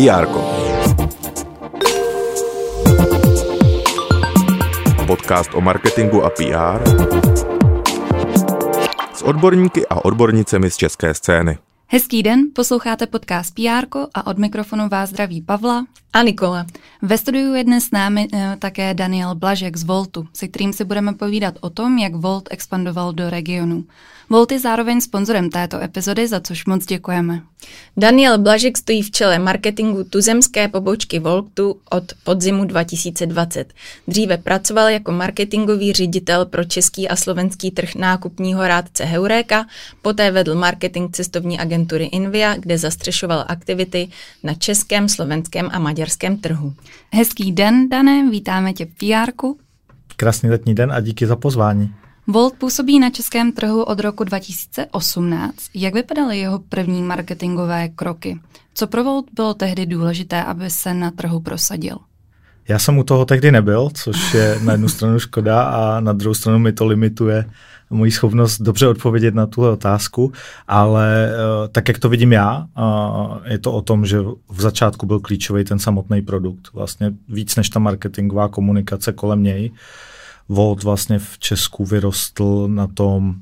PR. Podcast o marketingu a PR s odborníky a odbornicemi z české scény. Hezký den, posloucháte podcast PR a od mikrofonu vás zdraví Pavla a Nikola. Ve studiu je dnes s námi e, také Daniel Blažek z Voltu, se kterým si budeme povídat o tom, jak Volt expandoval do regionu. Volt je zároveň sponzorem této epizody, za což moc děkujeme. Daniel Blažek stojí v čele marketingu tuzemské pobočky Voltu od podzimu 2020. Dříve pracoval jako marketingový ředitel pro český a slovenský trh nákupního rádce Heureka, poté vedl marketing cestovní agentury Invia, kde zastřešoval aktivity na českém, slovenském a maďarském trhu. Hezký den, Dané, vítáme tě v pr Krásný letní den a díky za pozvání. Volt působí na českém trhu od roku 2018. Jak vypadaly jeho první marketingové kroky? Co pro Volt bylo tehdy důležité, aby se na trhu prosadil? Já jsem u toho tehdy nebyl, což je na jednu stranu škoda a na druhou stranu mi to limituje moji schopnost dobře odpovědět na tuhle otázku, ale eh, tak, jak to vidím já, je to o tom, že v začátku byl klíčový ten samotný produkt. Vlastně víc než ta marketingová komunikace kolem něj. Volt vlastně v Česku vyrostl na tom,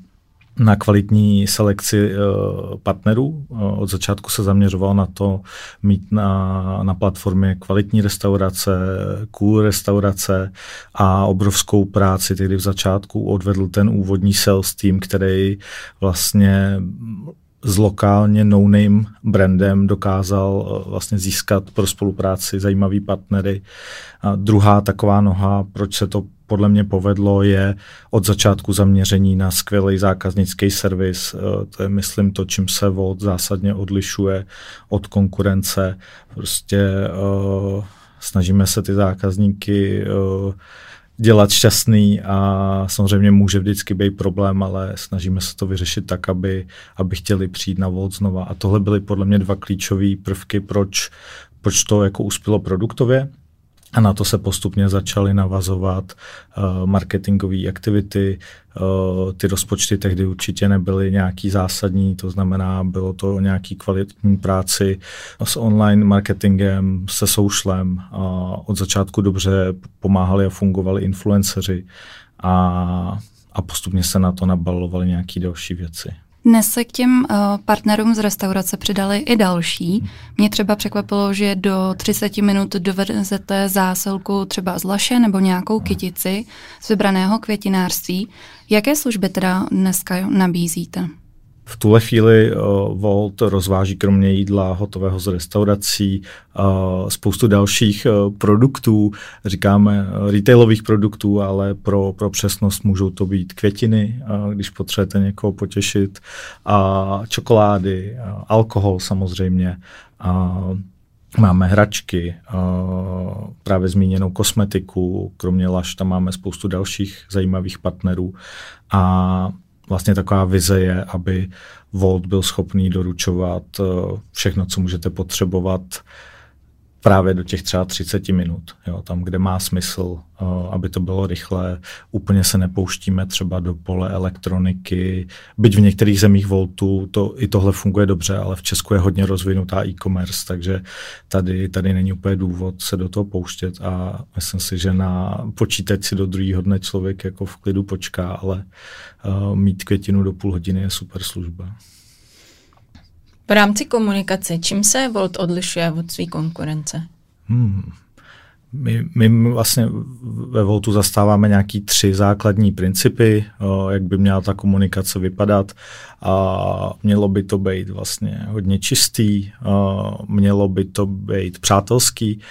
na kvalitní selekci uh, partnerů. Uh, od začátku se zaměřoval na to mít na, na platformě kvalitní restaurace, cool restaurace a obrovskou práci tehdy v začátku odvedl ten úvodní sales team, který vlastně s lokálně no-name brandem dokázal uh, vlastně získat pro spolupráci zajímavý partnery. A druhá taková noha, proč se to podle mě povedlo, je od začátku zaměření na skvělý zákaznický servis. Eh, to je, myslím, to, čím se Volt zásadně odlišuje od konkurence. Prostě uh, snažíme se ty zákazníky uh, dělat šťastný a samozřejmě může vždycky být problém, ale snažíme se to vyřešit tak, aby, aby chtěli přijít na Volt znova. A tohle byly podle mě dva klíčové prvky, proč, proč to jako uspělo produktově. A na to se postupně začaly navazovat uh, marketingové aktivity. Uh, ty rozpočty tehdy určitě nebyly nějaký zásadní, to znamená, bylo to o nějaký kvalitní práci s online marketingem, se soušlem. Uh, od začátku dobře pomáhali a fungovali influenceři a, a postupně se na to nabalovaly nějaké další věci. Dnes se k těm uh, partnerům z restaurace přidali i další. Mě třeba překvapilo, že do 30 minut dovezete zásilku třeba z laše nebo nějakou kytici z vybraného květinářství. Jaké služby teda dneska nabízíte? V tuhle chvíli uh, Volt rozváží kromě jídla hotového z restaurací uh, spoustu dalších uh, produktů, říkáme uh, retailových produktů, ale pro, pro přesnost můžou to být květiny, uh, když potřebujete někoho potěšit, a čokolády, uh, alkohol samozřejmě. Uh, Máme hračky, právě zmíněnou kosmetiku, kromě Laš tam máme spoustu dalších zajímavých partnerů a vlastně taková vize je, aby Volt byl schopný doručovat eh, všechno, co můžete potřebovat právě do těch třeba 30 minut, jo, tam, kde má smysl, uh, aby to bylo rychlé. Úplně se nepouštíme třeba do pole elektroniky, byť v některých zemích Voltu to, i tohle funguje dobře, ale v Česku je hodně rozvinutá e-commerce, takže tady, tady není úplně důvod se do toho pouštět a myslím si, že na počítač si do druhého dne člověk jako v klidu počká, ale uh, mít květinu do půl hodiny je super služba. V rámci komunikace, čím se Volt odlišuje od své konkurence? Hmm. My, my vlastně ve Voltu zastáváme nějaký tři základní principy, jak by měla ta komunikace vypadat a mělo by to být vlastně hodně čistý, mělo by to být přátelský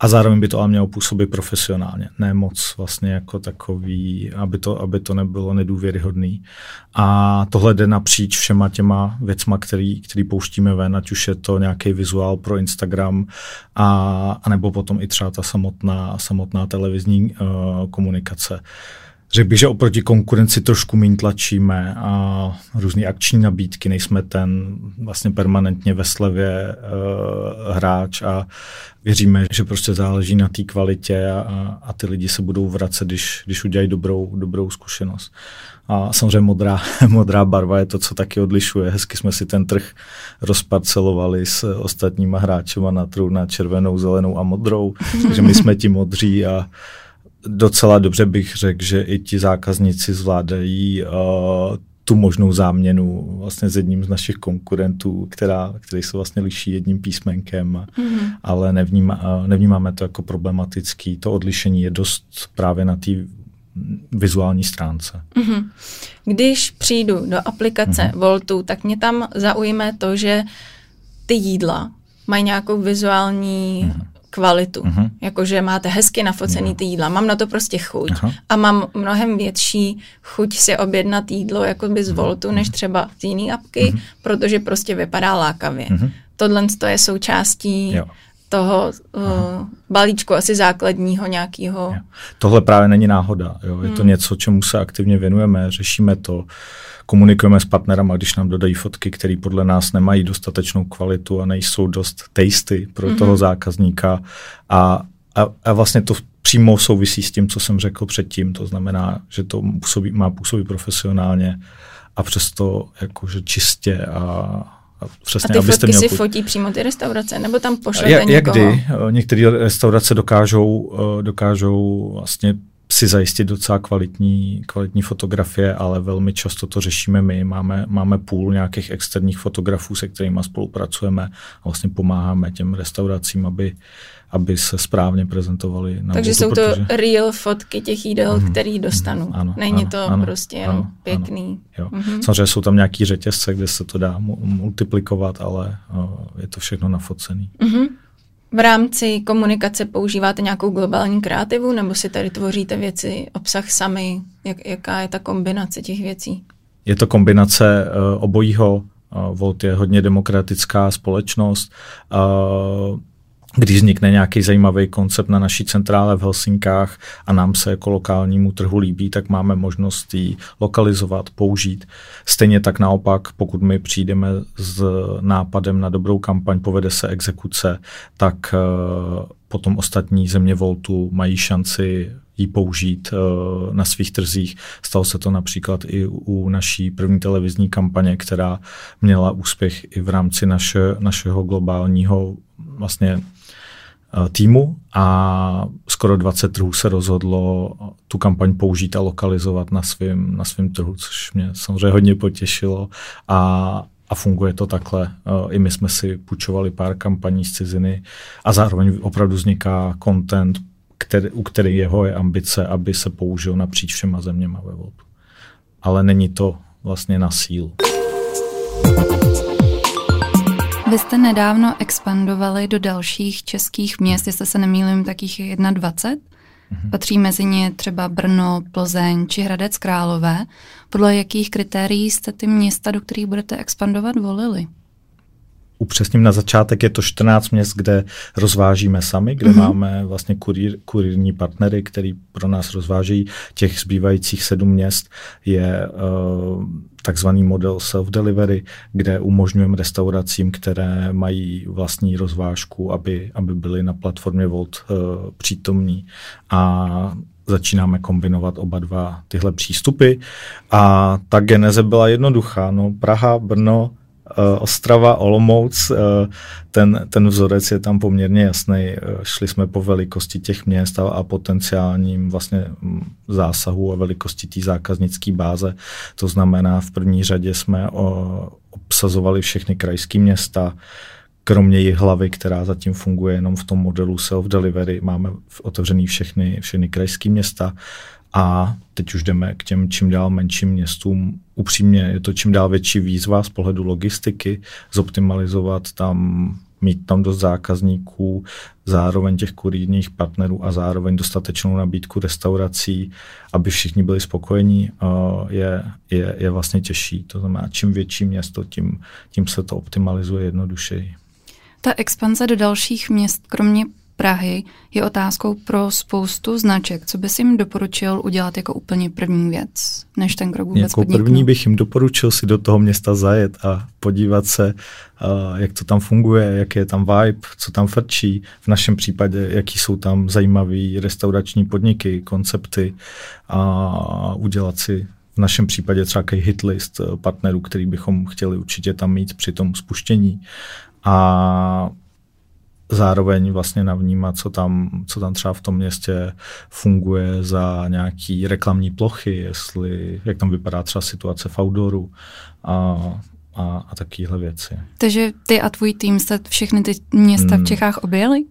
a zároveň by to ale mělo působit profesionálně, ne moc vlastně jako takový, aby to, aby to nebylo nedůvěryhodný. A tohle jde napříč všema těma věcma, který, který pouštíme ven, ať už je to nějaký vizuál pro Instagram, a, a nebo potom i třeba ta samotná, samotná televizní uh, komunikace. Řekl bych, že oproti konkurenci trošku méně tlačíme a různé akční nabídky, nejsme ten vlastně permanentně ve slevě uh, hráč a věříme, že prostě záleží na té kvalitě a, a ty lidi se budou vracet, když, když udělají dobrou, dobrou zkušenost. A samozřejmě modrá, modrá barva je to, co taky odlišuje. Hezky jsme si ten trh rozparcelovali s ostatníma hráčema na trhu na červenou, zelenou a modrou. Takže my jsme ti modří a docela dobře bych řekl, že i ti zákazníci zvládají uh, tu možnou záměnu vlastně s jedním z našich konkurentů, která, který se vlastně liší jedním písmenkem, mm-hmm. ale nevnímá, nevnímáme to jako problematický. To odlišení je dost právě na té vizuální stránce. Mm-hmm. Když přijdu do aplikace mm-hmm. Voltu, tak mě tam zaujme to, že ty jídla mají nějakou vizuální mm-hmm kvalitu. Uh-huh. Jakože máte hezky nafocený ty jídla. Mám na to prostě chuť. Uh-huh. A mám mnohem větší chuť si objednat jídlo jakoby z Voltu, než třeba z jiný apky, uh-huh. protože prostě vypadá lákavě. Uh-huh. Tohle je součástí jo toho uh, balíčku asi základního nějakého. Tohle právě není náhoda. Jo? Je hmm. to něco, čemu se aktivně věnujeme, řešíme to, komunikujeme s partnerama, když nám dodají fotky, které podle nás nemají dostatečnou kvalitu a nejsou dost tasty pro hmm. toho zákazníka. A, a, a vlastně to přímo souvisí s tím, co jsem řekl předtím. To znamená, že to působí, má působit profesionálně a přesto jakože čistě a Přesně, a ty fotky si fotí přímo ty restaurace, nebo tam pošlete jak, někoho? Jak kdy. Eh, některé restaurace dokážou, eh, dokážou vlastně si zajistit docela kvalitní, kvalitní fotografie, ale velmi často to řešíme my. Máme, máme půl nějakých externích fotografů, se kterými spolupracujeme a vlastně pomáháme těm restauracím, aby, aby se správně prezentovali. Na Takže jsou to protože... real fotky těch jídel, mm, který dostanu. Mm, ano, Není ano, to ano, prostě jenom ano, pěkný. Ano, jo. Mm-hmm. Samozřejmě jsou tam nějaký řetězce, kde se to dá multiplikovat, ale uh, je to všechno nafocený. Mm-hmm. V rámci komunikace používáte nějakou globální kreativu nebo si tady tvoříte věci, obsah sami? Jak, jaká je ta kombinace těch věcí? Je to kombinace uh, obojího. Uh, Volt je hodně demokratická společnost. Uh, když vznikne nějaký zajímavý koncept na naší centrále v Helsinkách a nám se jako lokálnímu trhu líbí, tak máme možnost ji lokalizovat, použít. Stejně tak naopak, pokud my přijdeme s nápadem na dobrou kampaň, povede se exekuce, tak eh, potom ostatní země Voltu mají šanci ji použít uh, na svých trzích. Stalo se to například i u naší první televizní kampaně, která měla úspěch i v rámci naše, našeho globálního vlastně Eh, týmu a skoro 20 trhů se rozhodlo tu kampaň použít a lokalizovat na svém na svým trhu, což mě samozřejmě hodně potěšilo a, a funguje to takhle. Eh, I my jsme si půjčovali pár kampaní z ciziny a zároveň opravdu vzniká content, který, u který jeho je ambice, aby se použil napříč všema zeměma ve Voltu. Ale není to vlastně na sílu. Vy jste nedávno expandovali do dalších českých měst, jestli se nemýlím, takých 21. Mm-hmm. Patří mezi ně třeba Brno, Plzeň či Hradec Králové. Podle jakých kritérií jste ty města, do kterých budete expandovat, volili? Upřesním na začátek, je to 14 měst, kde rozvážíme sami, kde mm-hmm. máme vlastně kurír, kurírní partnery, který pro nás rozvážejí. Těch zbývajících sedm měst je uh, takzvaný model self-delivery, kde umožňujeme restauracím, které mají vlastní rozvážku, aby, aby byly na platformě Volt uh, přítomní. A začínáme kombinovat oba dva tyhle přístupy. A ta geneze byla jednoduchá. No, Praha, Brno, Ostrava, Olomouc, eh, ten, ten vzorec je tam poměrně jasný. Eh, šli jsme po velikosti těch měst a, a potenciálním vlastně mm, zásahu a velikosti té zákaznické báze. To znamená, v první řadě jsme o, obsazovali všechny krajské města, kromě hlavy, která zatím funguje jenom v tom modelu self-delivery, máme otevřený všechny, všechny krajské města a teď už jdeme k těm čím dál menším městům. Upřímně je to čím dál větší výzva z pohledu logistiky, zoptimalizovat tam mít tam dost zákazníků, zároveň těch kurírních partnerů a zároveň dostatečnou nabídku restaurací, aby všichni byli spokojení, je, je, je vlastně těžší. To znamená, čím větší město, tím, tím se to optimalizuje jednodušeji. Ta expanze do dalších měst, kromě Prahy je otázkou pro spoustu značek. Co bys jim doporučil udělat jako úplně první věc, než ten krok vůbec Jako podniknout? první bych jim doporučil si do toho města zajet a podívat se, uh, jak to tam funguje, jaký je tam vibe, co tam frčí. V našem případě, jaký jsou tam zajímavé restaurační podniky, koncepty a udělat si v našem případě třeba hit hitlist partnerů, který bychom chtěli určitě tam mít při tom spuštění. A zároveň vlastně navnímat, co tam, co tam třeba v tom městě funguje za nějaký reklamní plochy, jestli, jak tam vypadá třeba situace v outdooru a, a, a takovéhle věci. Takže ty a tvůj tým jste všechny ty města Hmm. v Čechách objeli?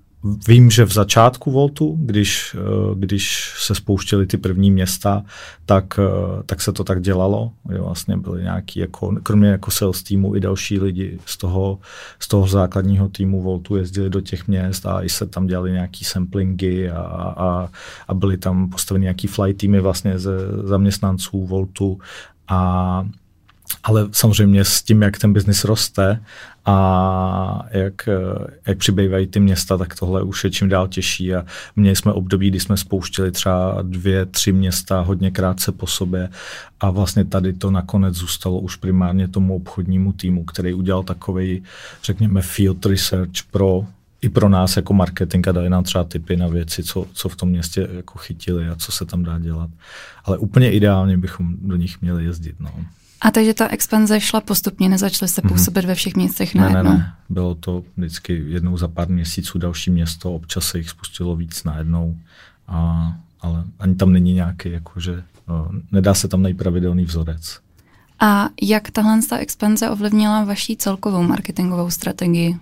Vím, že v začátku Voltu, když, eh, když se spouštěly ty první města, tak, eh, tak se to tak dělalo. Jo, vlastně byly nějaký, jako, kromě jako sales týmu i další lidi z toho, z toho základního týmu Voltu jezdili do těch měst a i se tam dělali nějaký samplingy a, a, a byly tam postaveny nějaký flight týmy vlastně ze zaměstnanců Voltu a ale samozřejmě s tím, jak ten biznis roste a jak, jak přibývají ty města, tak tohle už je čím dál těžší a měli jsme období, kdy jsme spouštili třeba dvě, tři města hodně krátce po sobě a vlastně tady to nakonec zůstalo už primárně tomu obchodnímu týmu, který udělal takový, řekněme, field research pro i pro nás jako marketing a dali nám třeba tipy na věci, co, co v tom městě jako chytili a co se tam dá dělat. Ale úplně ideálně bychom do nich měli jezdit. No. A takže ta expanze šla postupně, nezačaly se působit ve všech městech Mhm. Ne, ne, najednou. ne. Bylo to vždycky jednou za pár měsíců další město, občas se jich spustilo víc najednou, a, ale ani tam není nějaký, jakože no, nedá se tam najít pravidelný vzorec. A jak tahle ta expanze ovlivnila vaší celkovou marketingovou strategii?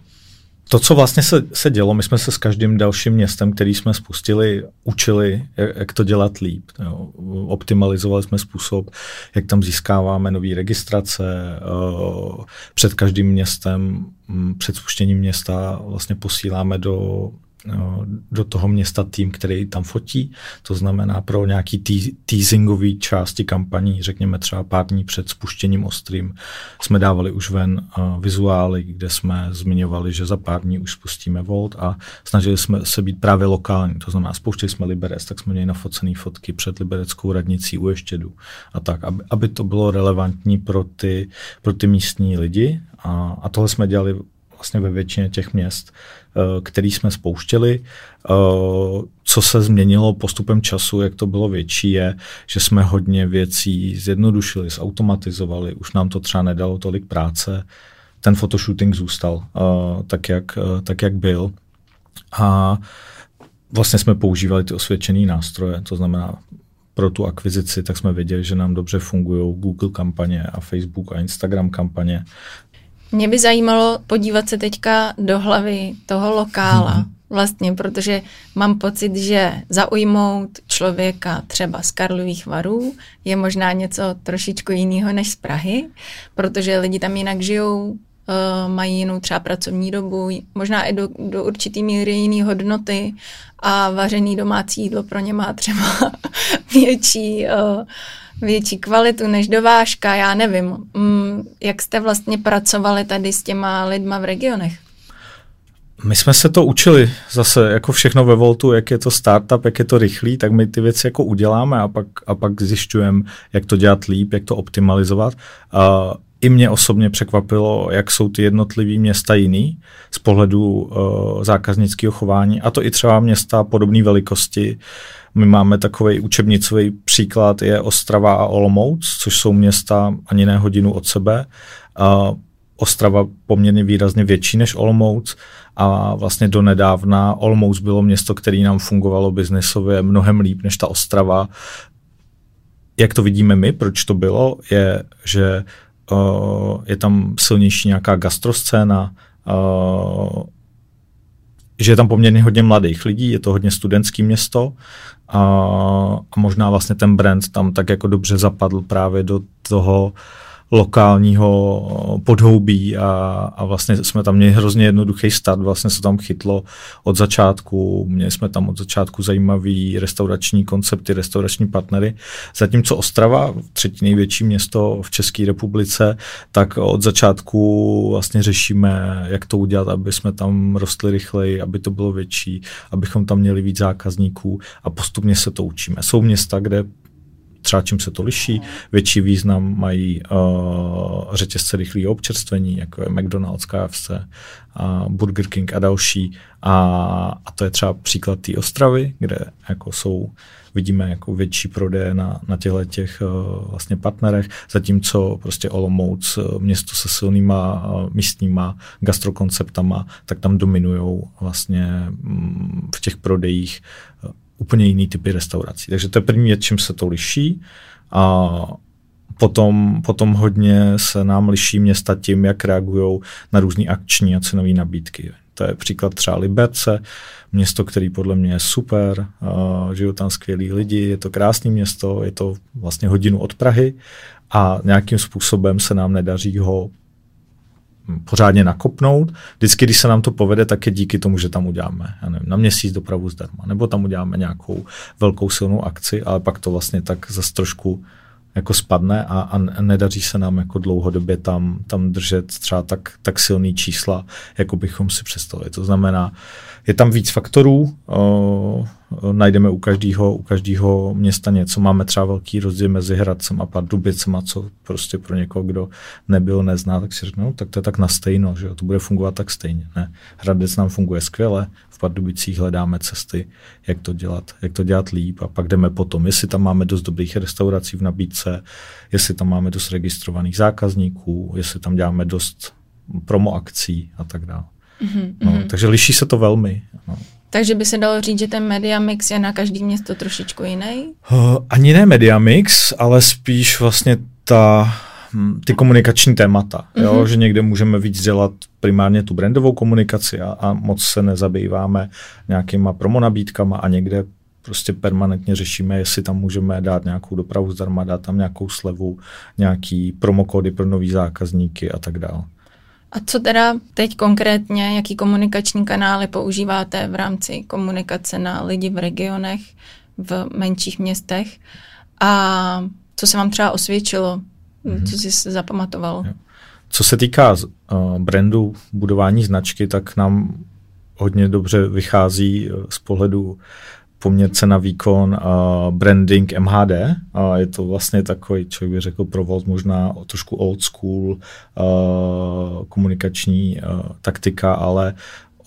To, co vlastně se, se dělo, my jsme se s každým dalším městem, který jsme spustili, učili, jak, jak to dělat líp. Jo. Optimalizovali jsme způsob, jak tam získáváme nové registrace. Uh, před každým městem, um, před spuštěním města vlastně posíláme do do toho města tým, který tam fotí. To znamená pro nějaký tý, teasingové části kampaní, řekněme třeba pár dní před spuštěním Ostream, jsme dávali už ven uh, vizuály, kde jsme zmiňovali, že za pár dní už spustíme Volt a snažili jsme se být právě lokální. To znamená, spouštěli jsme Liberec, tak jsme měli nafocené fotky před libereckou radnicí u Ještědu a tak, aby, aby to bylo relevantní pro ty, pro ty místní lidi a, a tohle jsme dělali vlastně ve většině těch měst, eh, který jsme spouštěli. Eh, Co se změnilo postupem času, jak to bylo větší, je, že jsme hodně věcí zjednodušili, zautomatizovali, už nám to třeba nedalo tolik práce. Ten fotoshooting zůstal eh, tak, jak, tak, jak byl. A vlastně jsme používali ty osvědčené nástroje, to znamená pro tu akvizici, tak jsme věděli, že nám dobře fungují Google kampaně a Facebook a Instagram kampaně. Mě by zajímalo podívat se teďka do hlavy toho lokála, Mhm. vlastně, protože mám pocit, že zaujmout člověka třeba z Karlových varů je možná něco trošičku jiného než z Prahy, protože lidi tam jinak žijou, eh, mají jinou třeba pracovní dobu, možná i do, do určitý míry jiný hodnoty a vařený domácí jídlo pro ně má třeba větší, eh, větší kvalitu než dovážka, já nevím. Mm, Jak jste vlastně pracovali tady s těma lidma v regionech? My jsme se to učili zase jako všechno ve Voltu, jak je to startup, jak je to rychlý, tak my ty věci jako uděláme a pak, a pak zjišťujeme, jak to dělat líp, jak to optimalizovat. Uh, I mě osobně překvapilo, jak jsou ty jednotlivé města jiný z pohledu uh, zákaznického chování a to i třeba města podobné velikosti. My máme takový učebnicový příklad, je Ostrava a Olomouc, což jsou města ani ne hodinu od sebe. Uh, Ostrava poměrně výrazně větší než Olomouc a vlastně do nedávna Olomouc bylo město, které nám fungovalo biznesově mnohem líp než ta Ostrava. Jak to vidíme my, proč to bylo, je, že uh, je tam silnější nějaká gastroscéna, uh, že je tam poměrně hodně mladých lidí, je to hodně studentský město a, a možná vlastně ten brand tam tak jako dobře zapadl právě do toho lokálního podhoubí a, a vlastně jsme tam měli hrozně jednoduchý start, vlastně se tam chytlo od začátku, měli jsme tam od začátku zajímavý restaurační koncepty, restaurační partnery, zatímco Ostrava, třetí největší město v České republice, tak od začátku vlastně řešíme, jak to udělat, aby jsme tam rostli rychleji, aby to bylo větší, abychom tam měli víc zákazníků a postupně se to učíme. Jsou města, kde třeba čím se to liší. Větší význam mají uh, řetězce rychlého občerstvení, jako je McDonald's, KFC, uh, Burger King a další. A, a to je třeba příklad té Ostravy, kde jako jsou vidíme jako větší prodeje na, na těchto těch uh, vlastně partnerech, zatímco prostě Olomouc, město se silnýma uh, místníma gastrokonceptama, tak tam dominují vlastně um, v těch prodejích uh, úplně jiný typy restaurací. Takže to je první věc, čím se to liší. A potom, potom hodně se nám liší města tím, jak reagují na různé akční a cenové nabídky. To je příklad třeba Liberce, město, který podle mě je super, žijou tam skvělí lidi, je to krásné město, je to vlastně hodinu od Prahy a nějakým způsobem se nám nedaří ho pořádně nakopnout. Vždycky, když se nám to povede, tak je díky tomu, že tam uděláme já nevím, na měsíc dopravu zdarma, nebo tam uděláme nějakou velkou silnou akci, ale pak to vlastně tak zase trošku jako spadne a, a nedaří se nám jako dlouhodobě tam, tam držet třeba tak, tak silný čísla, jako bychom si představili. To znamená, je tam víc faktorů, o, najdeme u každého u každého města něco. Máme třeba velký rozdíl mezi Hradcem a Pardubicem, co prostě pro někoho, kdo nebyl, nezná, tak si řekne, no, tak to je tak na stejno, že jo, to bude fungovat tak stejně. Ne, Hradec nám funguje skvěle, v Pardubicích hledáme cesty, jak to dělat, jak to dělat líp a pak jdeme potom, jestli tam máme dost dobrých restaurací v nabídce, jestli tam máme dost registrovaných zákazníků, jestli tam děláme dost promo akcí a tak dále. Mm-hmm. No, mhm. takže liší se to velmi. No. Takže by se dalo říct, že ten media mix je na každý město trošičku jiný? Uh, ani ne media mix, ale spíš vlastně ta, hm, ty komunikační témata. Mm-hmm. Jo? Mhm. Že někde můžeme víc dělat primárně tu brandovou komunikaci a, a moc se nezabýváme nějakýma promonabídkama a někde prostě permanentně řešíme, jestli tam můžeme dát nějakou dopravu zdarma, dát tam nějakou slevu, nějaký promokody pro nový zákazníky a tak dále. A co teda teď konkrétně, jaký komunikační kanály používáte v rámci komunikace na lidi v regionech, v menších městech a co se vám třeba osvědčilo, mm-hmm. co jsi se zapamatoval? Co se týká uh, brandu, budování značky, tak nám hodně dobře vychází uh, z pohledu poměr cena výkon uh, branding MHD a je to vlastně takový, člověk by řekl, provoz možná trošku old school uh, komunikační uh, taktika, ale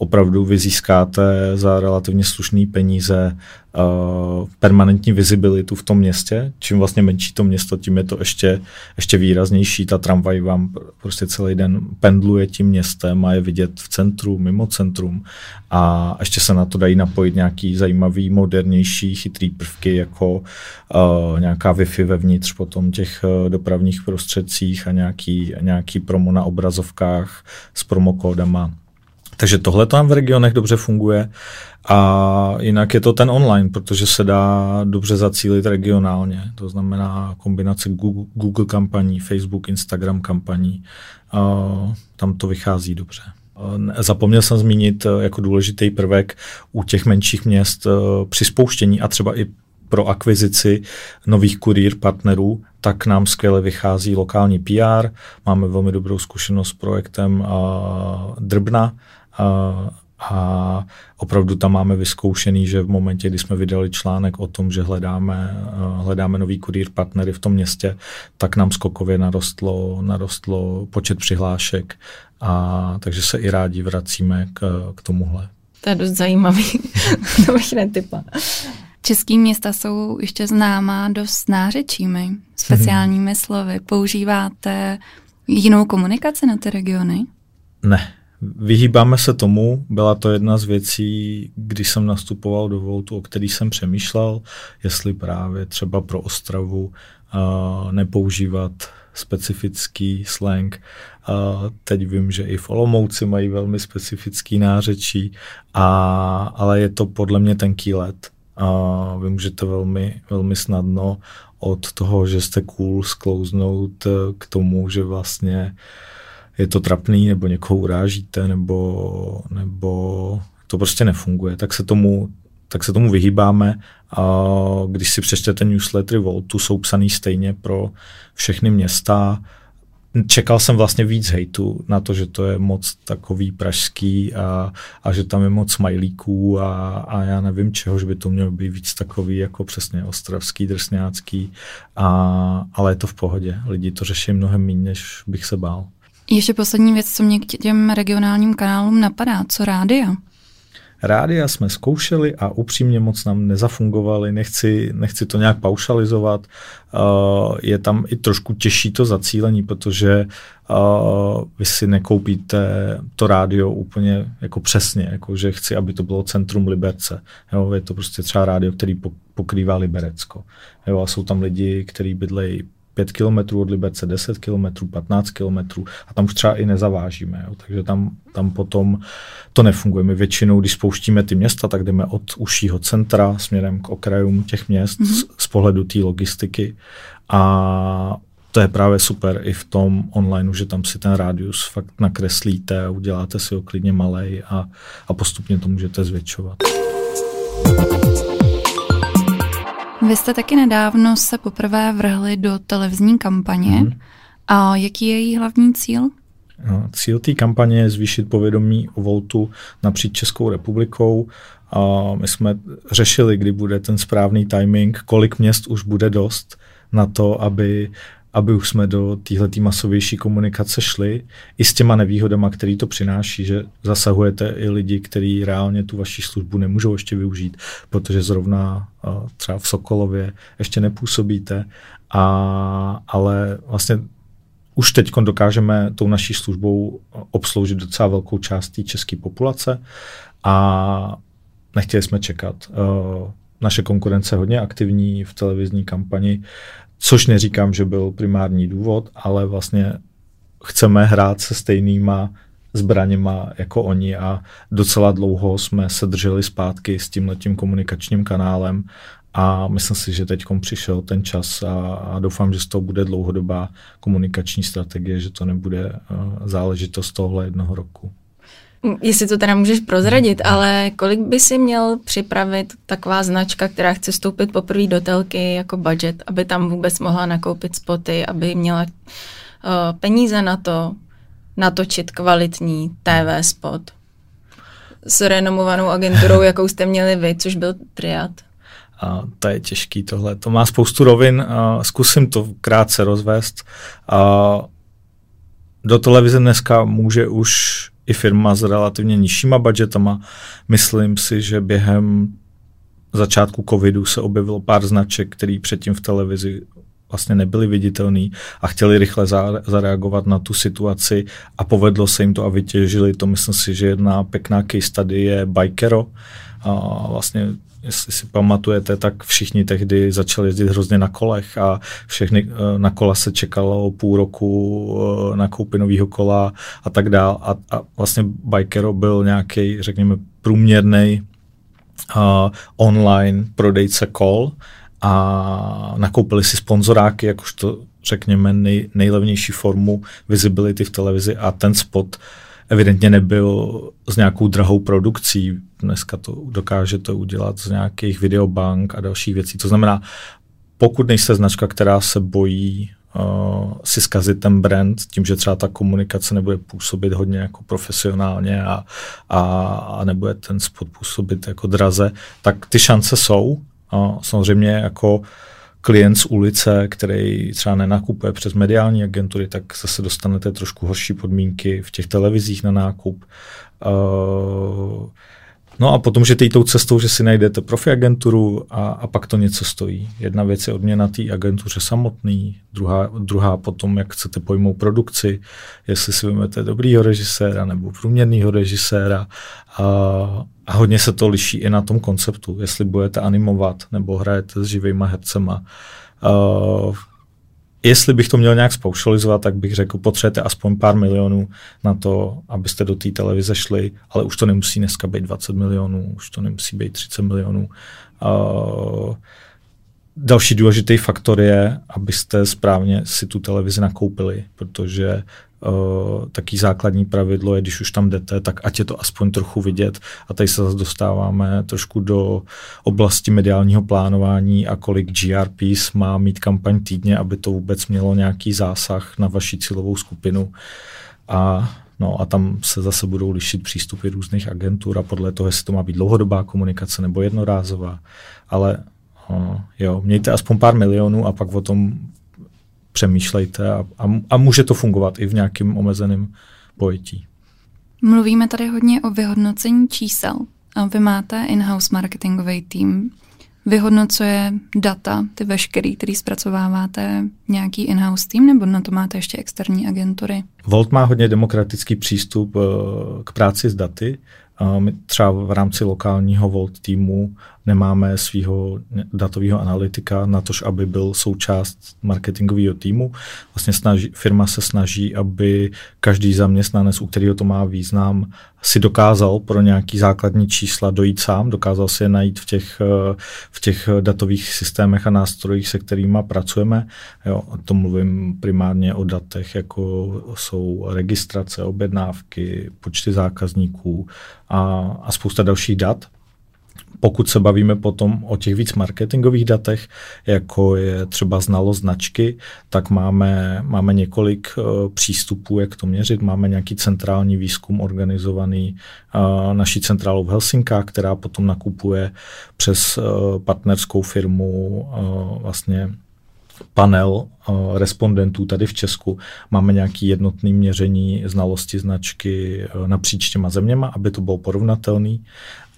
opravdu vy získáte za relativně slušné peníze uh, permanentní vizibilitu v tom městě. Čím vlastně menší to město, tím je to ještě, ještě výraznější. Ta tramvaj vám prostě celý den pendluje tím městem a je vidět v centru, mimo centrum a ještě se na to dají napojit nějaký zajímavý, modernější, chytrý prvky, jako uh, nějaká Wi-Fi vevnitř potom těch uh, dopravních prostředcích a nějaký, nějaký promo na obrazovkách s promokódama takže tohle tam v regionech dobře funguje a jinak je to ten online, protože se dá dobře zacílit regionálně. To znamená kombinace Google, Google kampaní, Facebook, Instagram kampaní. Tam to vychází dobře. Zapomněl jsem zmínit e, jako důležitý prvek u těch menších měst e, při spouštění a třeba i pro akvizici nových kurýr partnerů, tak nám skvěle vychází lokální PR. Máme velmi dobrou zkušenost s projektem Drbna, a, a opravdu tam máme vyzkoušený, že v momentě, kdy jsme vydali článek o tom, že hledáme, hledáme nový kurýr partnery v tom městě, tak nám skokově narostlo, narostlo počet přihlášek a takže se i rádi vracíme k, k tomuhle. To je dost zajímavý, to bych netypla. Český města jsou ještě známá dost nářečími, speciálními slovy. Používáte jinou komunikaci na ty regiony? Ne, Vyhýbáme se tomu, byla to jedna z věcí, když jsem nastupoval do Voltu, o který jsem přemýšlel, jestli právě třeba pro Ostravu uh, nepoužívat specifický slang. Uh, teď vím, že i v Olomouci mají velmi specifický nářečí, a, ale je to podle mě tenký let. a vy můžete velmi, velmi snadno od toho, že jste cool, sklouznout eh, k tomu, že vlastně je to trapný, nebo někoho urážíte, nebo, nebo to prostě nefunguje. Tak se tomu, tak se tomu vyhýbáme. A když si přečtete newslettery Voltu, jsou psaný stejně pro všechny města, čekal jsem vlastně víc hejtu na to, že to je moc takový pražský a, a že tam je moc smajlíků a, a já nevím čeho, že by to mělo být víc takový jako přesně ostravský, drsňácký, a, ale je to v pohodě. Lidi to řeší mnohem méně, než bych se bál. Ještě poslední věc, co mě k těm regionálním kanálům napadá, co rádia? Rádia jsme zkoušeli a upřímně moc nám nezafungovaly, nechci, nechci to nějak paušalizovat. Uh, je tam i trošku těžší to zacílení, protože uh, vy si nekoupíte to rádio úplně jako přesně, jako že chci, aby to bylo centrum Liberce. Jo, je to prostě třeba rádio, který pokrývá Liberecko. Jo, a jsou tam lidi, kteří bydlejí 5 km od Liberce, 10 km, 15 km a tam už třeba i nezavážíme. Jo. Takže tam, tam potom to nefunguje. My většinou, když spouštíme ty města, tak jdeme od užšího centra směrem k okrajům těch měst mm-hmm. z, z pohledu té logistiky a to je právě super i v tom online, že tam si ten rádius fakt nakreslíte a uděláte si ho klidně malej a, a postupně to můžete zvětšovat. Vy jste taky nedávno se poprvé vrhli do televizní kampaně. Mm. A jaký je její hlavní cíl? No, cíl té kampaně je zvýšit povědomí o Voltu napříč Českou republikou. A my jsme řešili, kdy bude ten správný timing, kolik měst už bude dost na to, aby aby už jsme do téhle masovější komunikace šli, i s těma nevýhodama, který to přináší, že zasahujete i lidi, kteří reálně tu vaši službu nemůžou ještě využít, protože zrovna třeba v Sokolově ještě nepůsobíte, a, ale vlastně už teď dokážeme tou naší službou obsloužit docela velkou část té české populace a nechtěli jsme čekat. Naše konkurence je hodně aktivní v televizní kampani, Což neříkám, že byl primární důvod, ale vlastně chceme hrát se stejnýma zbraněma jako oni a docela dlouho jsme se drželi zpátky s tím letím komunikačním kanálem a myslím si, že teď přišel ten čas a, a doufám, že z toho bude dlouhodobá komunikační strategie, že to nebude uh, záležitost tohle jednoho roku. Jestli to teda můžeš prozradit, ale kolik by si měl připravit taková značka, která chce vstoupit poprvé do telky jako budget, aby tam vůbec mohla nakoupit spoty, aby měla uh, peníze na to, natočit kvalitní TV spot s renomovanou agenturou, jakou jste měli vy, což byl Triad? A to je těžký tohle. To má spoustu rovin. A zkusím to krátce rozvést. A do televize dneska může už i firma s relativně nižšíma budgetama. Myslím si, že během začátku covidu se objevilo pár značek, který předtím v televizi vlastně nebyli viditelný a chtěli rychle zareagovat na tu situaci a povedlo se jim to a vytěžili to. Myslím si, že jedna pěkná case study je Bikero. A vlastně jestli si pamatujete, tak všichni tehdy začali jezdit hrozně na kolech a všechny eh, na kola se čekalo půl roku eh, na koupy nového kola a tak dál. A, a vlastně Bikero byl nějaký, řekněme, průměrný uh, online prodejce kol a nakoupili si sponzoráky, jakožto řekněme nej, nejlevnější formu visibility v televizi a ten spot uh, evidentně nebyl s nějakou drahou produkcí. Dneska to dokáže to udělat z nějakých videobank a dalších věcí. To znamená, pokud nejste značka, která se bojí uh, si zkazit ten brand tím, že třeba ta komunikace nebude působit hodně jako profesionálně a, a, a nebude ten spot působit jako draze, tak ty šance jsou. Uh, samozřejmě jako klient z ulice, který třeba nenakupuje přes mediální agentury, tak zase dostanete trošku horší podmínky v těch televizích na nákup. Uh, No a potom, že tou cestou, že si najdete profi agenturu a, a pak to něco stojí. Jedna věc je odměna té agentuře samotný, druhá, druhá potom, jak chcete pojmout produkci, jestli si vezmete dobrýho režiséra nebo průměrného režiséra a, a hodně se to liší i na tom konceptu, jestli budete animovat nebo hrajete s živýma hercema. Uh, jestli bych to měl nějak spoušalizovat, tak bych řekl, potřebujete aspoň pár milionů na to, abyste do té televize šli, ale už to nemusí dneska být 20 milionů, už to nemusí být 30 milionů. Uh, další důležitý faktor je, abyste správně si tu televizi nakoupili, protože Uh, taký základní pravidlo je, když už tam jdete, tak ať je to aspoň trochu vidět. A tady se zase dostáváme trošku do oblasti mediálního plánování a kolik GRPs má mít kampaň týdně, aby to vůbec mělo nějaký zásah na vaši cílovou skupinu. A No a tam se zase budou lišit přístupy různých agentur a podle toho, jestli to má být dlouhodobá komunikace nebo jednorázová. Ale uh, jo, mějte aspoň pár milionů a pak o tom přemýšlejte a, a, a může to fungovat i v nějakém omezeném pojetí. Mluvíme tady hodně o vyhodnocení čísel. A vy máte in-house marketingový tým, vyhodnocuje data, ty veškerý, který zpracováváte nějaký in-house tým, nebo na to máte ještě externí agentury? Volt má hodně demokratický přístup eh, k práci s daty. My třeba v rámci lokálního Volt týmu nemáme svého datového analytika na to, aby byl součást marketingového týmu. Vlastně snaží, firma se snaží, aby každý zaměstnanec, u kterého to má význam, si dokázal pro nějaký základní čísla dojít sám, dokázal si je najít v těch, v těch datových systémech a nástrojích, se kterými pracujeme. Jo, to mluvím primárně o datech, jako jsou registrace, objednávky, počty zákazníků a, a spousta dalších dat pokud se bavíme potom o těch víc marketingových datech, jako je třeba znalost značky, tak máme, máme několik uh, přístupů, jak to měřit. Máme nějaký centrální výzkum organizovaný uh, naší centrálou v Helsinkách, která potom nakupuje přes uh, partnerskou firmu uh, vlastně panel uh, respondentů tady v Česku. Máme nějaký jednotný měření znalosti značky uh, napříč těma zeměma, aby to bylo porovnatelný.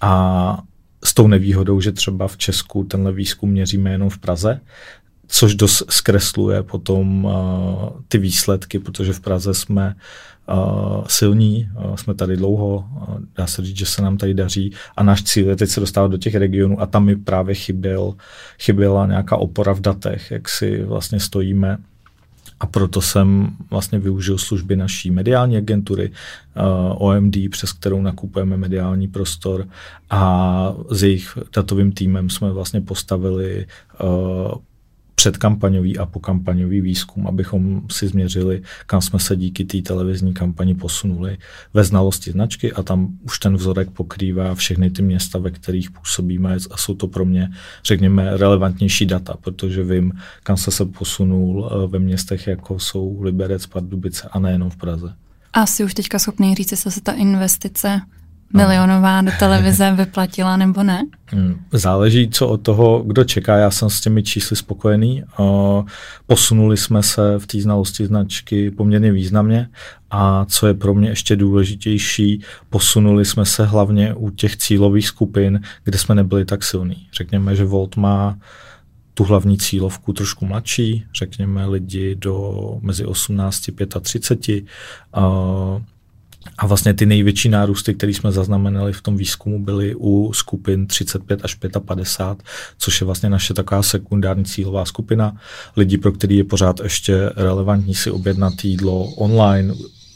A s tou nevýhodou, že třeba v Česku tenhle výzkum měříme jenom v Praze, což dost zkresluje potom uh, ty výsledky, protože v Praze jsme uh, silní, uh, jsme tady dlouho, uh, dá se říct, že se nám tady daří. A náš cíl je teď se dostávat do těch regionů a tam mi právě chyběl, chyběla nějaká opora v datech, jak si vlastně stojíme a proto jsem vlastně využil služby naší mediální agentury uh, eh, OMD, přes kterou nakupujeme mediální prostor. A s jejich datovým týmem jsme vlastně postavili uh, předkampaňový a pokampaňový výzkum, abychom si změřili, kam jsme se díky té televizní kampani posunuli ve znalosti značky a tam už ten vzorek pokrývá všechny ty města, ve kterých působíme a jsou to pro mě, řekněme, relevantnější data, protože vím, kam se se posunul eh, ve městech, jako jsou Liberec, Pardubice a nejenom v Praze. Asi už teďka schopný říct, jestli se ta investice milionová do televize vyplatila nebo ne? Hmm, záleží, co od toho, kdo čeká. Já jsem s těmi čísly spokojený. Posunuli jsme se v té znalosti značky poměrně významně a co je pro mě ještě důležitější, posunuli jsme se hlavně u těch cílových skupin, kde jsme nebyli tak silní. Řekněme, že Volt má tu hlavní cílovku trošku mladší, řekněme lidi do mezi 18 a 35. A vlastně ty největší nárůsty, které jsme zaznamenali v tom výzkumu, byly u skupin 35 až 55, což je vlastně naše taková sekundární cílová skupina. Lidi, pro který je pořád ještě relevantní si objednat jídlo online,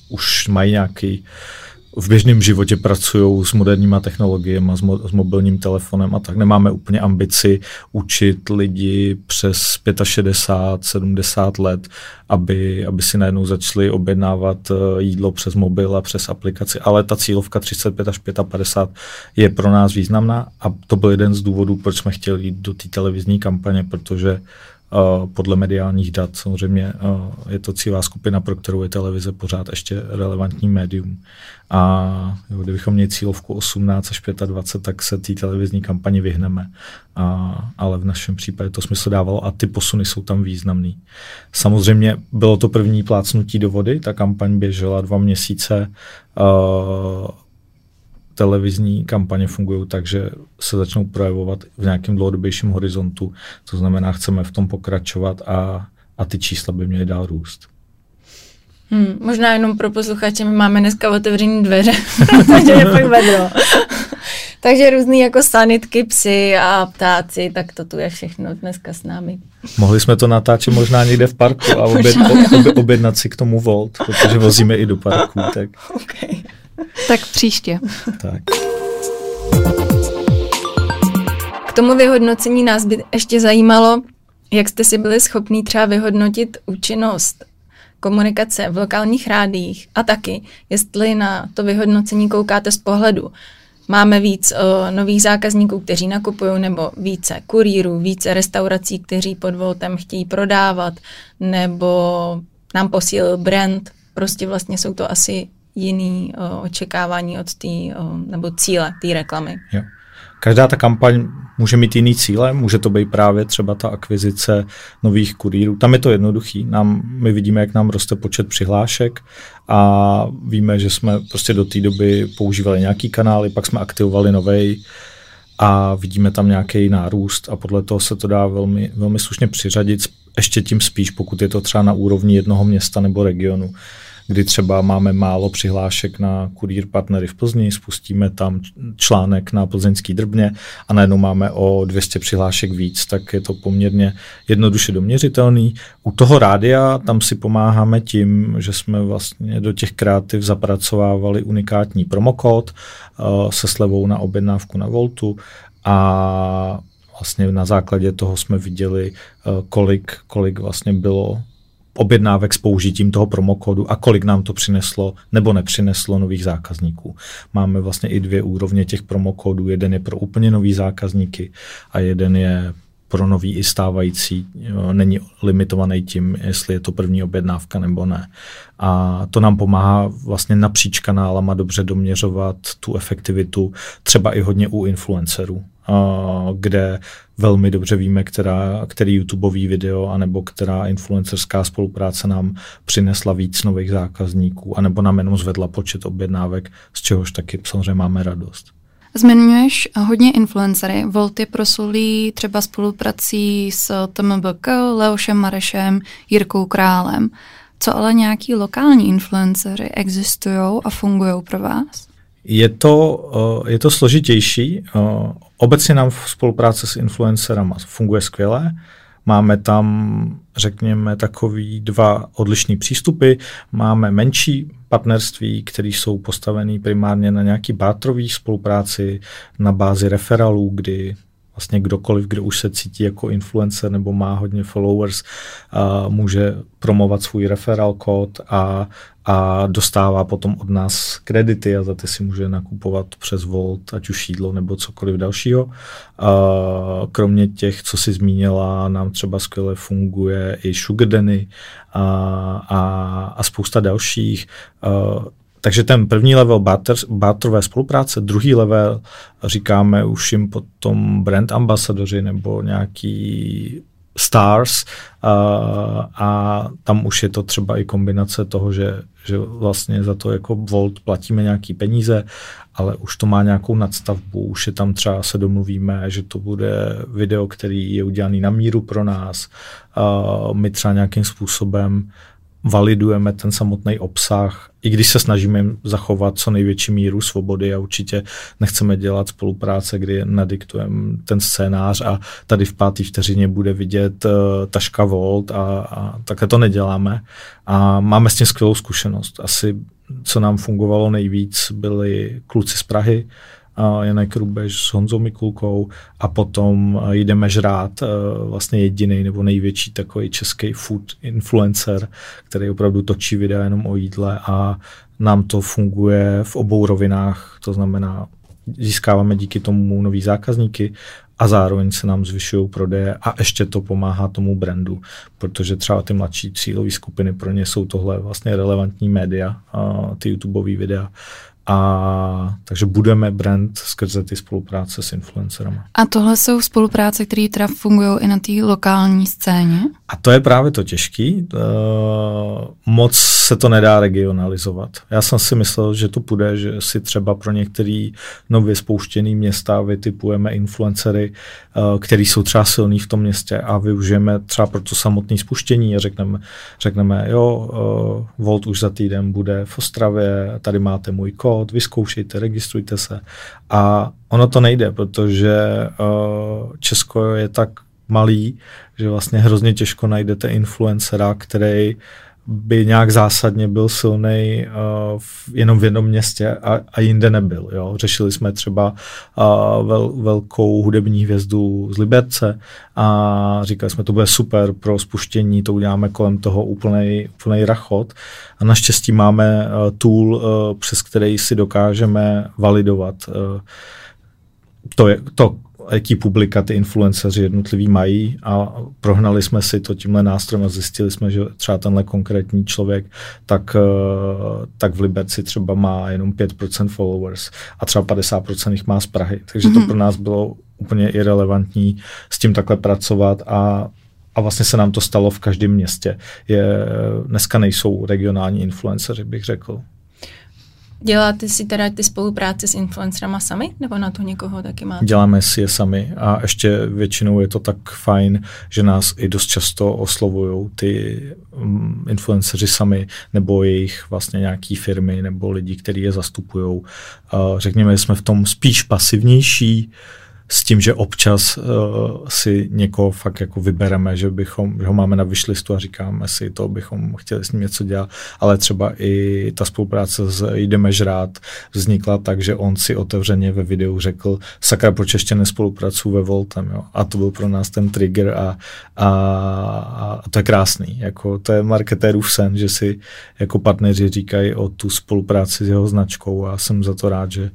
už mají nějaký uh, v běžném životě pracují s moderníma technologiemi, s, mo- s mobilním telefonem a tak. Nemáme úplně ambici učit lidi přes 65, 70 let, aby, aby si najednou začali objednávat eh, jídlo přes mobil a přes aplikaci, ale ta cílovka 35 až 55 je pro nás významná a to byl jeden z důvodů, proč jsme chtěli jít do té televizní kampaně, protože podle mediálních dat. Samozřejmě je to cílá skupina, pro kterou je televize pořád ještě relevantní médium. A kdybychom měli cílovku 18 až 25, tak se té televizní kampani vyhneme. A, ale v našem případě to smysl dávalo a ty posuny jsou tam významný. Samozřejmě bylo to první plácnutí do vody, ta kampaň běžela dva měsíce. Uh, televizní kampaně fungují tak, že se začnou projevovat v nějakém dlouhodobějším horizontu. To znamená, chceme v tom pokračovat a, a ty čísla by měly dál růst. Hmm, možná jenom pro posluchače, my máme dneska otevřené dveře, protože je fakt vedro. Takže různý jako sanitky, psy a ptáci, tak to tu je všechno dneska s námi. Mohli jsme to natáčet možná někde v parku a oběd, ob, objednat si k tomu Volt, protože vozíme i do parku. Tak, Okay. Tak příště. tak. K tomu vyhodnocení nás by ještě zajímalo, jak jste si byli schopní třeba vyhodnotit účinnost komunikace v lokálních rádích a taky, jestli na to vyhodnocení koukáte z pohledu. Máme víc o, nových zákazníků, kteří nakupují, nebo více kurýrů, více restaurací, kteří pod Voltem chtějí prodávat, nebo nám posílil brand. Prostě vlastně jsou to asi jiný o, očekávání od té, nebo cíle té reklamy. Jo. Každá ta kampaň může mít jiný cíle, může to být právě třeba ta akvizice nových kurýrů. Tam je to jednoduchý. Nám, my vidíme, jak nám roste počet přihlášek a víme, že jsme prostě do té doby používali nějaký kanály, pak jsme aktivovali novej a vidíme tam nějaký nárůst a podle toho se to dá velmi, velmi slušně přiřadit, ještě tím spíš, pokud je to třeba na úrovni jednoho města nebo regionu kdy třeba máme málo přihlášek na kurýr partnery v Plzni, spustíme tam článek na plzeňský drbně a najednou máme o 200 přihlášek víc, tak je to poměrně jednoduše doměřitelný. U toho rádia tam si pomáháme tím, že jsme vlastně do těch kreativ zapracovávali unikátní promokód uh, se slevou na objednávku na Voltu a vlastně na základě toho jsme viděli, uh, kolik, kolik vlastně bylo objednávek s použitím toho promokódu a kolik nám to přineslo nebo nepřineslo nových zákazníků. Máme vlastně i dvě úrovně těch promokódů. Jeden je pro úplně nový zákazníky a jeden je pro nový i stávající není limitovaný tím, jestli je to první objednávka nebo ne. A to nám pomáhá vlastně napříč kanálama dobře doměřovat tu efektivitu, třeba i hodně u influencerů, kde velmi dobře víme, která, který YouTubeový video anebo která influencerská spolupráce nám přinesla víc nových zákazníků, anebo nám jenom zvedla počet objednávek, z čehož taky samozřejmě máme radost. Zmiňuješ hodně influencery. Volt je proslulý třeba spoluprací s TMBK, Leošem Marešem, Jirkou Králem. Co ale nějaký lokální influencery existují a fungují pro vás? Je to, eh, je to složitější. Eh, obecně nám v spolupráce s influencerama funguje skvěle. Máme tam, řekněme, takový dva odlišný přístupy. Máme menší partnerství, které jsou postavené primárně na nějaký bátrový spolupráci na bázi referálů, kdy vlastně kdokoliv, kdo už se cítí jako influencer nebo má hodně followers, a může promovat svůj referál kód a, a dostává potom od nás kredity a za ty si může nakupovat přes Volt, ať už jídlo nebo cokoliv dalšího. Kromě těch, co si zmínila, nám třeba skvěle funguje i Sugar a, a, a spousta dalších. Takže ten první level bátrové spolupráce, druhý level říkáme už jim potom brand ambasadoři nebo nějaký stars a, a tam už je to třeba i kombinace toho, že, že vlastně za to jako Volt platíme nějaký peníze, ale už to má nějakou nadstavbu, už je tam třeba se domluvíme, že to bude video, který je udělaný na míru pro nás, a my třeba nějakým způsobem validujeme ten samotný obsah, i když se snažíme zachovat co největší míru svobody a určitě nechceme dělat spolupráce, kdy nadiktujeme ten scénář a tady v páté vteřině bude vidět uh, taška Volt a, a takhle to neděláme. A máme s tím skvělou zkušenost. Asi co nám fungovalo nejvíc, byli kluci z Prahy, Janek Rubež s Honzou Mikulkou a potom jdeme žrát vlastně jediný nebo největší takový český food influencer, který opravdu točí videa jenom o jídle a nám to funguje v obou rovinách, to znamená získáváme díky tomu nový zákazníky a zároveň se nám zvyšují prodeje a ještě to pomáhá tomu brandu, protože třeba ty mladší cílové skupiny pro ně jsou tohle vlastně relevantní média, ty YouTubeové videa a takže budeme brand skrze ty spolupráce s influencerama. A tohle jsou spolupráce, které teda fungují i na té lokální scéně? A to je právě to těžký. Uh, moc se to nedá regionalizovat. Já jsem si myslel, že to půjde, že si třeba pro některé nově spouštěné města vytipujeme influencery, uh, který jsou třeba silní v tom městě a využijeme třeba pro to samotné spuštění a řekneme, řekneme jo, uh, Volt už za týden bude v Ostravě, tady máte můj kód, kód, vyzkoušejte, registrujte se. A ono to nejde, protože uh, Česko je tak malý, že vlastně hrozně těžko najdete influencera, který by nějak zásadně byl silný uh, v, jenom v jednom městě a, a jinde nebyl. Jo. Řešili jsme třeba uh, vel, velkou hudební hvězdu z Liberce a říkali jsme, to bude super pro spuštění, to uděláme kolem toho úplnej rachot. A naštěstí máme uh, tool, uh, přes který si dokážeme validovat uh, to, je, to, jaký publika ty influenceři jednotliví mají a prohnali jsme si to tímhle nástrojem a zjistili jsme, že třeba tenhle konkrétní člověk tak, eh, tak v Liberci třeba má jenom 5% followers a třeba 50% jich má z Prahy. Takže to mhm. pro nás bylo úplně irrelevantní s tím takhle pracovat a a vlastně se nám to stalo v každém městě. Je, dneska nejsou regionální influenceři, bych řekl. Děláte si teda ty spolupráce s influencerama sami, nebo na to někoho taky máte? Děláme si je sami a ještě většinou je to tak fajn, že nás i dost často oslovují ty um, influenceři sami, nebo jejich vlastně nějaký firmy, nebo lidi, kteří je zastupují. Řekněme, že jsme v tom spíš pasivnější, uh, s tím, že občas uh, si někoho fakt jako vybereme, že bychom, že ho máme na vyšlistu a říkáme si, to bychom chtěli s ním něco dělat, ale třeba i ta spolupráce s Jdeme žrát vznikla tak, že on si otevřeně ve videu řekl, sakra, proč ještě nespolupracuju ve Voltem, jo? a to byl pro nás ten trigger a, a, a to je krásný, jako to je marketérův sen, že si jako partneři říkají o tu spolupráci s jeho značkou a jsem za to rád, že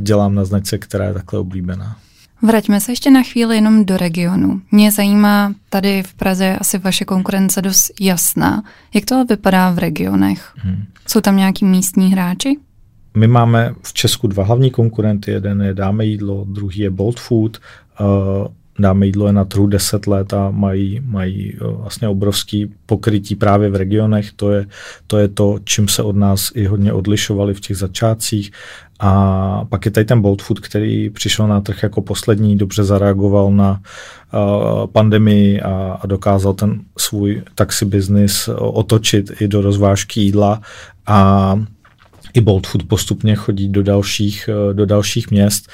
dělám na značce, která je takhle oblíbená. Vraťme se ještě na chvíli jenom do regionu. Mě zajímá, tady v Praze je asi vaše konkurence dost jasná. Jak to vypadá v regionech? Hmm. Jsou tam nějaký místní hráči? My máme v Česku dva hlavní konkurenty. Jeden je Dáme jídlo, druhý je Bold Food. Uh, dáme jídlo je na trhu 10 let a mají, mají eh, vlastně obrovský pokrytí právě v regionech. To je, to je to, čím se od nás i hodně odlišovali v těch začátcích. A pak je tady ten Bold Food, který přišel na trh jako poslední, dobře zareagoval na uh, pandemii a, a dokázal ten svůj taxi business otočit i do rozvážky jídla a i Bold Food postupně chodí do dalších, do dalších měst.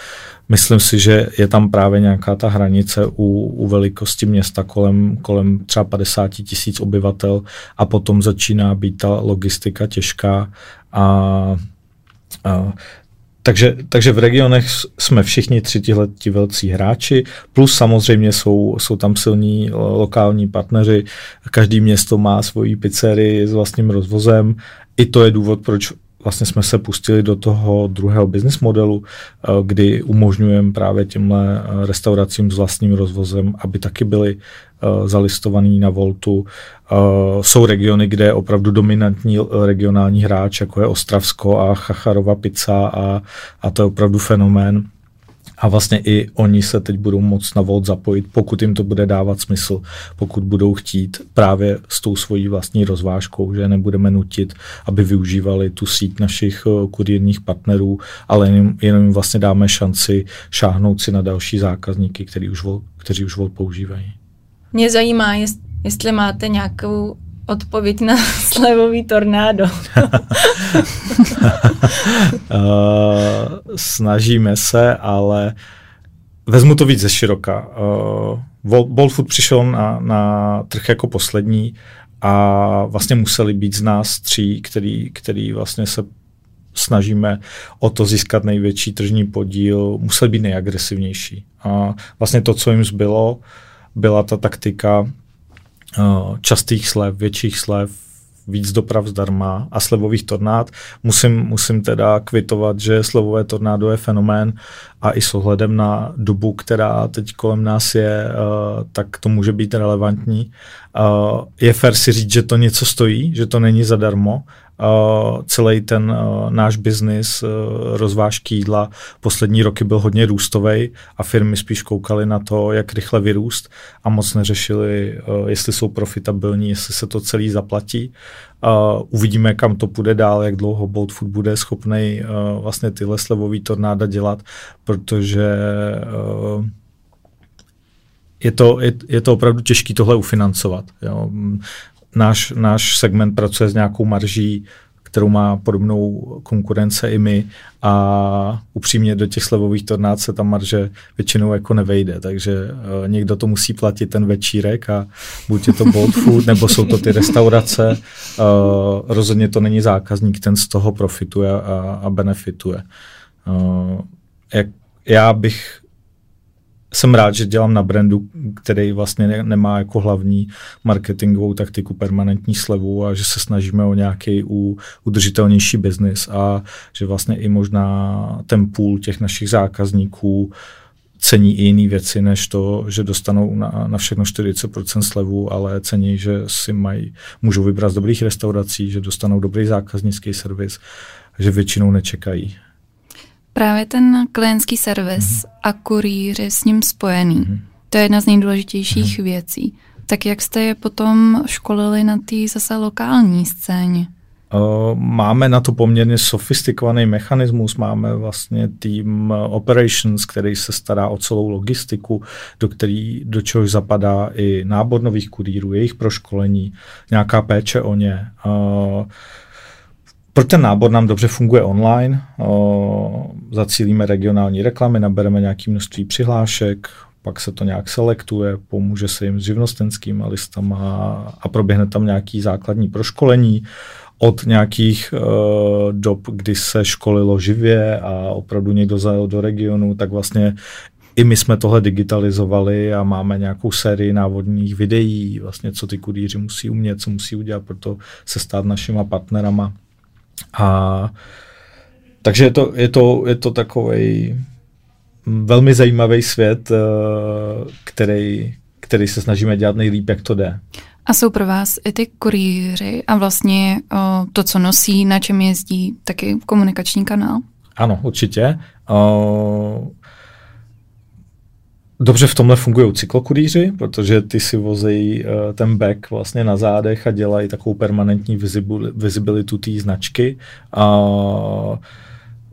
Myslím si, že je tam právě nějaká ta hranice u, u velikosti města kolem, kolem třeba 50 tisíc obyvatel a potom začíná být ta logistika těžká a, a takže, takže v regionech jsme všichni tři tihleti velcí hráči, plus samozřejmě jsou, jsou tam silní lokální partneři. Každý město má svoji pizzerii s vlastním rozvozem. I to je důvod, proč vlastně jsme se pustili do toho druhého business modelu, eh, kdy umožňujeme právě těmhle eh, restauracím s vlastním rozvozem, aby taky byli eh, zalistovaný na Voltu. Jsou regiony, kde je opravdu dominantní regionální hráč, jako je Ostravsko a Chacharova pizza a, a to je opravdu fenomén. A vlastně i oni se teď budou moct na Volt zapojit, pokud jim to bude dávat smysl, pokud budou chtít právě s tou svojí vlastní rozvážkou, že nebudeme nutit, aby využívali tu síť našich eh, kurierních partnerů, ale jenom, jenom jim vlastně dáme šanci šáhnout si na další zákazníky, který už Volt, kteří už Volt používají. Mě zajímá, jest, jestli máte nějakou odpověď na slevový tornádo. uh, snažíme se, ale vezmu to víc ze široka. Bold Food přišel na, na trh jako poslední a vlastně museli být z nás tří, který, který vlastně se snažíme o to získat největší tržní podíl, museli být nejagresivnější. A vlastně to, co jim zbylo, byla ta taktika Eh, častých slev, větších slev, víc doprav zdarma a slevových tornád. Musím, musím teda kvitovat, že slevové tornádo je fenomén a i s ohledem na dobu, která teď kolem nás je, uh, tak to může být relevantní. Uh, je fér si říct, že to něco stojí, že to není zadarmo Uh, celý ten uh, náš biznis uh, rozvážky jídla poslední roky byl hodně růstový a firmy spíš koukaly na to, jak rychle vyrůst a moc neřešili, jestli jsou profitabilní, jestli se to celý zaplatí. Uvidíme, kam to půjde dál, jak dlouho Bolt Food bude schopný vlastně tyhle slevový tornáda dělat, protože je to, je, je to opravdu těžké tohle ufinancovat. Jo náš, náš segment pracuje s nějakou marží, kterou má podobnou konkurence i my a upřímně do těch slevových tornád se ta marže většinou jako nevejde, takže uh, někdo to musí platit ten večírek a buď je to Bolt Food, nebo jsou to ty restaurace, uh, rozhodně to není zákazník, ten z toho profituje a, a benefituje. Uh, jak, já bych jsem rád, že dělám na brandu, který vlastně ne, nemá jako hlavní marketingovou taktiku permanentní slevu a že se snažíme o nějaký u, udržitelnější biznis a že vlastně i možná ten půl těch našich zákazníků cení i jiné věci, než to, že dostanou na, na všechno 40% slevu, ale cení, že si mají, můžou vybrat z dobrých restaurací, že dostanou dobrý zákaznický servis, že většinou nečekají. Právě ten klientský servis mm-hmm. a kurýři s ním spojený, mm-hmm. to je jedna z nejdůležitějších mm-hmm. věcí. Tak jak jste je potom školili na té zase lokální scéně? Máme na to poměrně sofistikovaný mechanismus, máme vlastně tým operations, který se stará o celou logistiku, do, který, do čehož zapadá i nábor nových kurýrů, jejich proškolení, nějaká péče o ně. Pro ten nábor nám dobře funguje online, o, zacílíme regionální reklamy, nabereme nějaké množství přihlášek, pak se to nějak selektuje, pomůže se jim s živnostenskými listama a proběhne tam nějaký základní proškolení od nějakých uh, dob, kdy se školilo živě a opravdu někdo zajel do regionu, tak vlastně i my jsme tohle digitalizovali a máme nějakou sérii návodních videí, vlastně co ty kurýři musí umět, co musí udělat, proto se stát našima partnerama. A takže je to, je to, je to takový velmi zajímavý svět, eh, který, který se snažíme dělat nejlíp, jak to jde. A jsou pro vás i ty kurýři a vlastně o, to, co nosí, na čem jezdí, taky komunikační kanál? Ano, určitě. O, Dobře v tomhle fungují cyklokurýři, protože ty si vozejí uh, ten back vlastně na zádech a dělají takovou permanentní visibilitu té značky. Uh,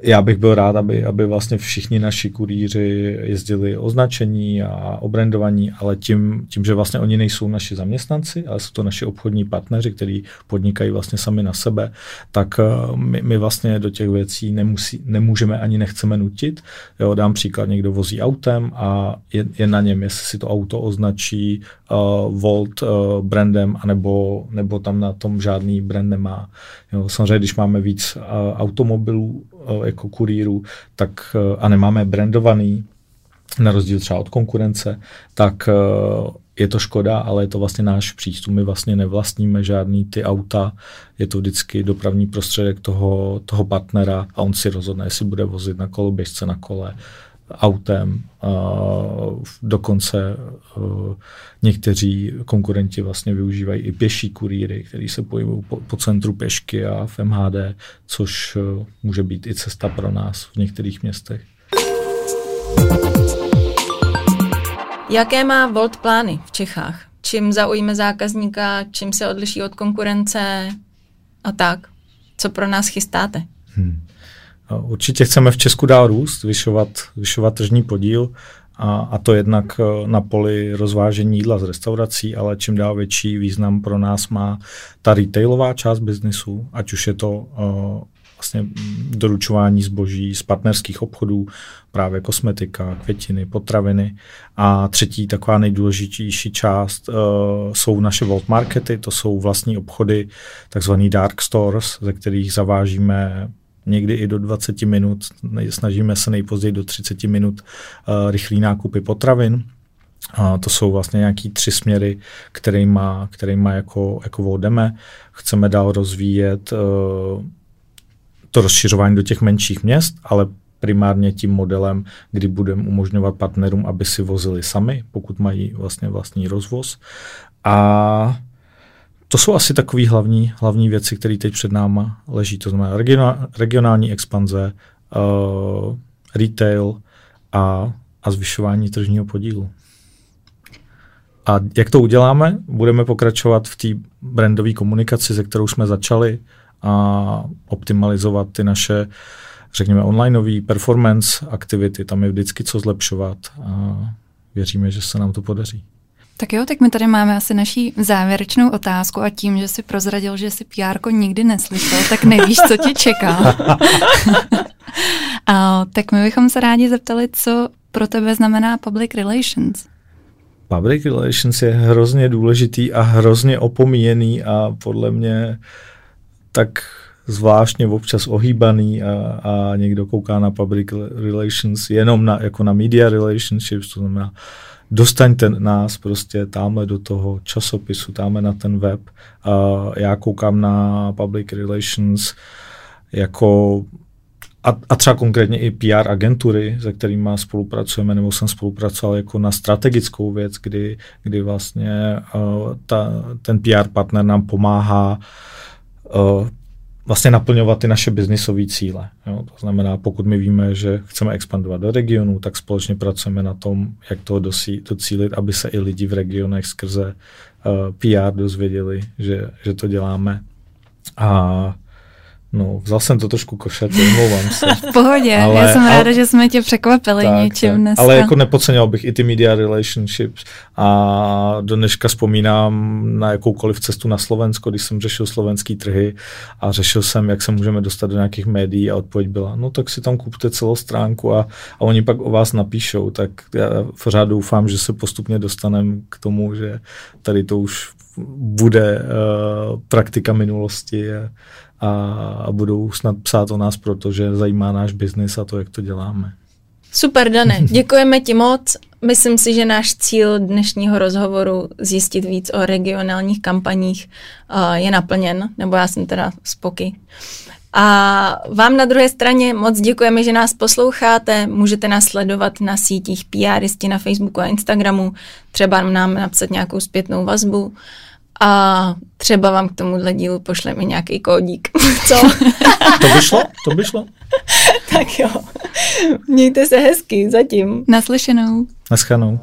já bych byl rád, aby, aby vlastně všichni naši kurýři jezdili označení a obrandovaní, ale tím, tím, že vlastně oni nejsou naši zaměstnanci, ale jsou to naši obchodní partneři, kteří podnikají vlastně sami na sebe, tak eh, my, my vlastně do těch věcí nemusí, nemůžeme ani nechceme nutit. Jo, dám příklad, někdo vozí autem a je, je na něm, jestli si to auto označí uh, Volt uh, brandem, anebo, nebo tam na tom žádný brand nemá. Jo, samozřejmě, když máme víc uh, automobilů, jako kurýrů, tak eh, a nemáme brandovaný, na rozdíl třeba od konkurence, tak eh, je to škoda, ale je to vlastně náš přístup. My vlastně nevlastníme žádný ty auta, je to vždycky dopravní prostředek toho, toho partnera a on si rozhodne, jestli bude vozit na koloběžce, na kole, autem. Dokonce někteří konkurenti vlastně využívají i pěší kurýry, který se pohybují po, po centru pěšky a v MHD, což může být i cesta pro nás v některých městech. Jaké má Volt plány v Čechách? Čím zaujme zákazníka, čím se odliší od konkurence a tak? Co pro nás chystáte? Hmm. Určitě chceme v Česku dál růst, vyšovat, vyšovat tržní podíl a, a to jednak eh, na poli rozvážení jídla z restaurací, ale čím dál větší význam pro nás má ta retailová část biznisu, ať už je to uh, vlastně doručování zboží z partnerských obchodů, právě kosmetika, květiny, potraviny. A třetí taková nejdůležitější část uh, jsou naše Volt Markety, to jsou vlastní obchody, takzvaný dark stores, ze kterých zavážíme někdy i do 20 minut, snažíme se nejpozději do 30 minut uh, rychlý nákupy potravin. A to jsou vlastně nějaký tři směry, kterýma, kterýma jako, jako vodeme. Chceme dál rozvíjet uh, to rozšiřování do těch menších měst, ale primárně tím modelem, kdy budeme umožňovat partnerům, aby si vozili sami, pokud mají vlastně vlastní rozvoz. A to jsou asi takové hlavní, hlavní věci, které teď před náma leží. To znamená regionál, regionální expanze, uh, retail a, a zvyšování tržního podílu. A jak to uděláme? Budeme pokračovat v té brandové komunikaci, ze kterou jsme začali a optimalizovat ty naše, řekněme, onlineové performance aktivity. Tam je vždycky co zlepšovat a věříme, že se nám to podaří. Tak jo, tak my tady máme asi naší závěrečnou otázku a tím, že si prozradil, že si PR nikdy neslyšel, tak nevíš, co tě čeká. a, tak my bychom se rádi zeptali, co pro tebe znamená public relations. Public relations je hrozně důležitý a hrozně opomíjený a podle mě tak zvláštně občas ohýbaný a, a někdo kouká na public relations jenom na, jako na media relationships, to znamená dostaňte nás prostě tamhle do toho časopisu, tamhle na ten web. A já koukám na public relations jako a, a třeba konkrétně i PR agentury, se kterými spolupracujeme, nebo jsem spolupracoval jako na strategickou věc, kdy, kdy vlastně uh, ta, ten PR partner nám pomáhá uh, vlastně naplňovat ty naše biznisové cíle. Jo? To znamená, pokud my víme, že chceme expandovat do regionu, tak společně pracujeme na tom, jak toho docílit, aby se i lidi v regionech skrze uh, PR dozvěděli, že, že to děláme. A No, vzal jsem to trošku košatě, omlouvám se. V pohodě, ale, já jsem ráda, ale, že jsme tě překvapili tak, něčím tak, dneska. Ale jako nepodceňoval bych i ty media relationships a do dneška vzpomínám na jakoukoliv cestu na Slovensko, když jsem řešil slovenský trhy a řešil jsem, jak se můžeme dostat do nějakých médií a odpověď byla, no tak si tam kupte celou stránku a, a oni pak o vás napíšou, tak já pořád doufám, že se postupně dostaneme k tomu, že tady to už bude uh, praktika minulosti a, a budou snad psát o nás, protože zajímá náš biznis a to, jak to děláme. Super, Dane, děkujeme ti moc. Myslím si, že náš cíl dnešního rozhovoru zjistit víc o regionálních kampaních uh, je naplněn, nebo já jsem teda spoky. A vám na druhé straně moc děkujeme, že nás posloucháte. Můžete nás sledovat na sítích PRisti na Facebooku a Instagramu, třeba nám napsat nějakou zpětnou vazbu. A třeba vám k tomuhle dílu pošleme nějaký kódík. Co? to by šlo, to by šlo. tak jo. Mějte se hezky zatím. Naslyšenou. Naschanou.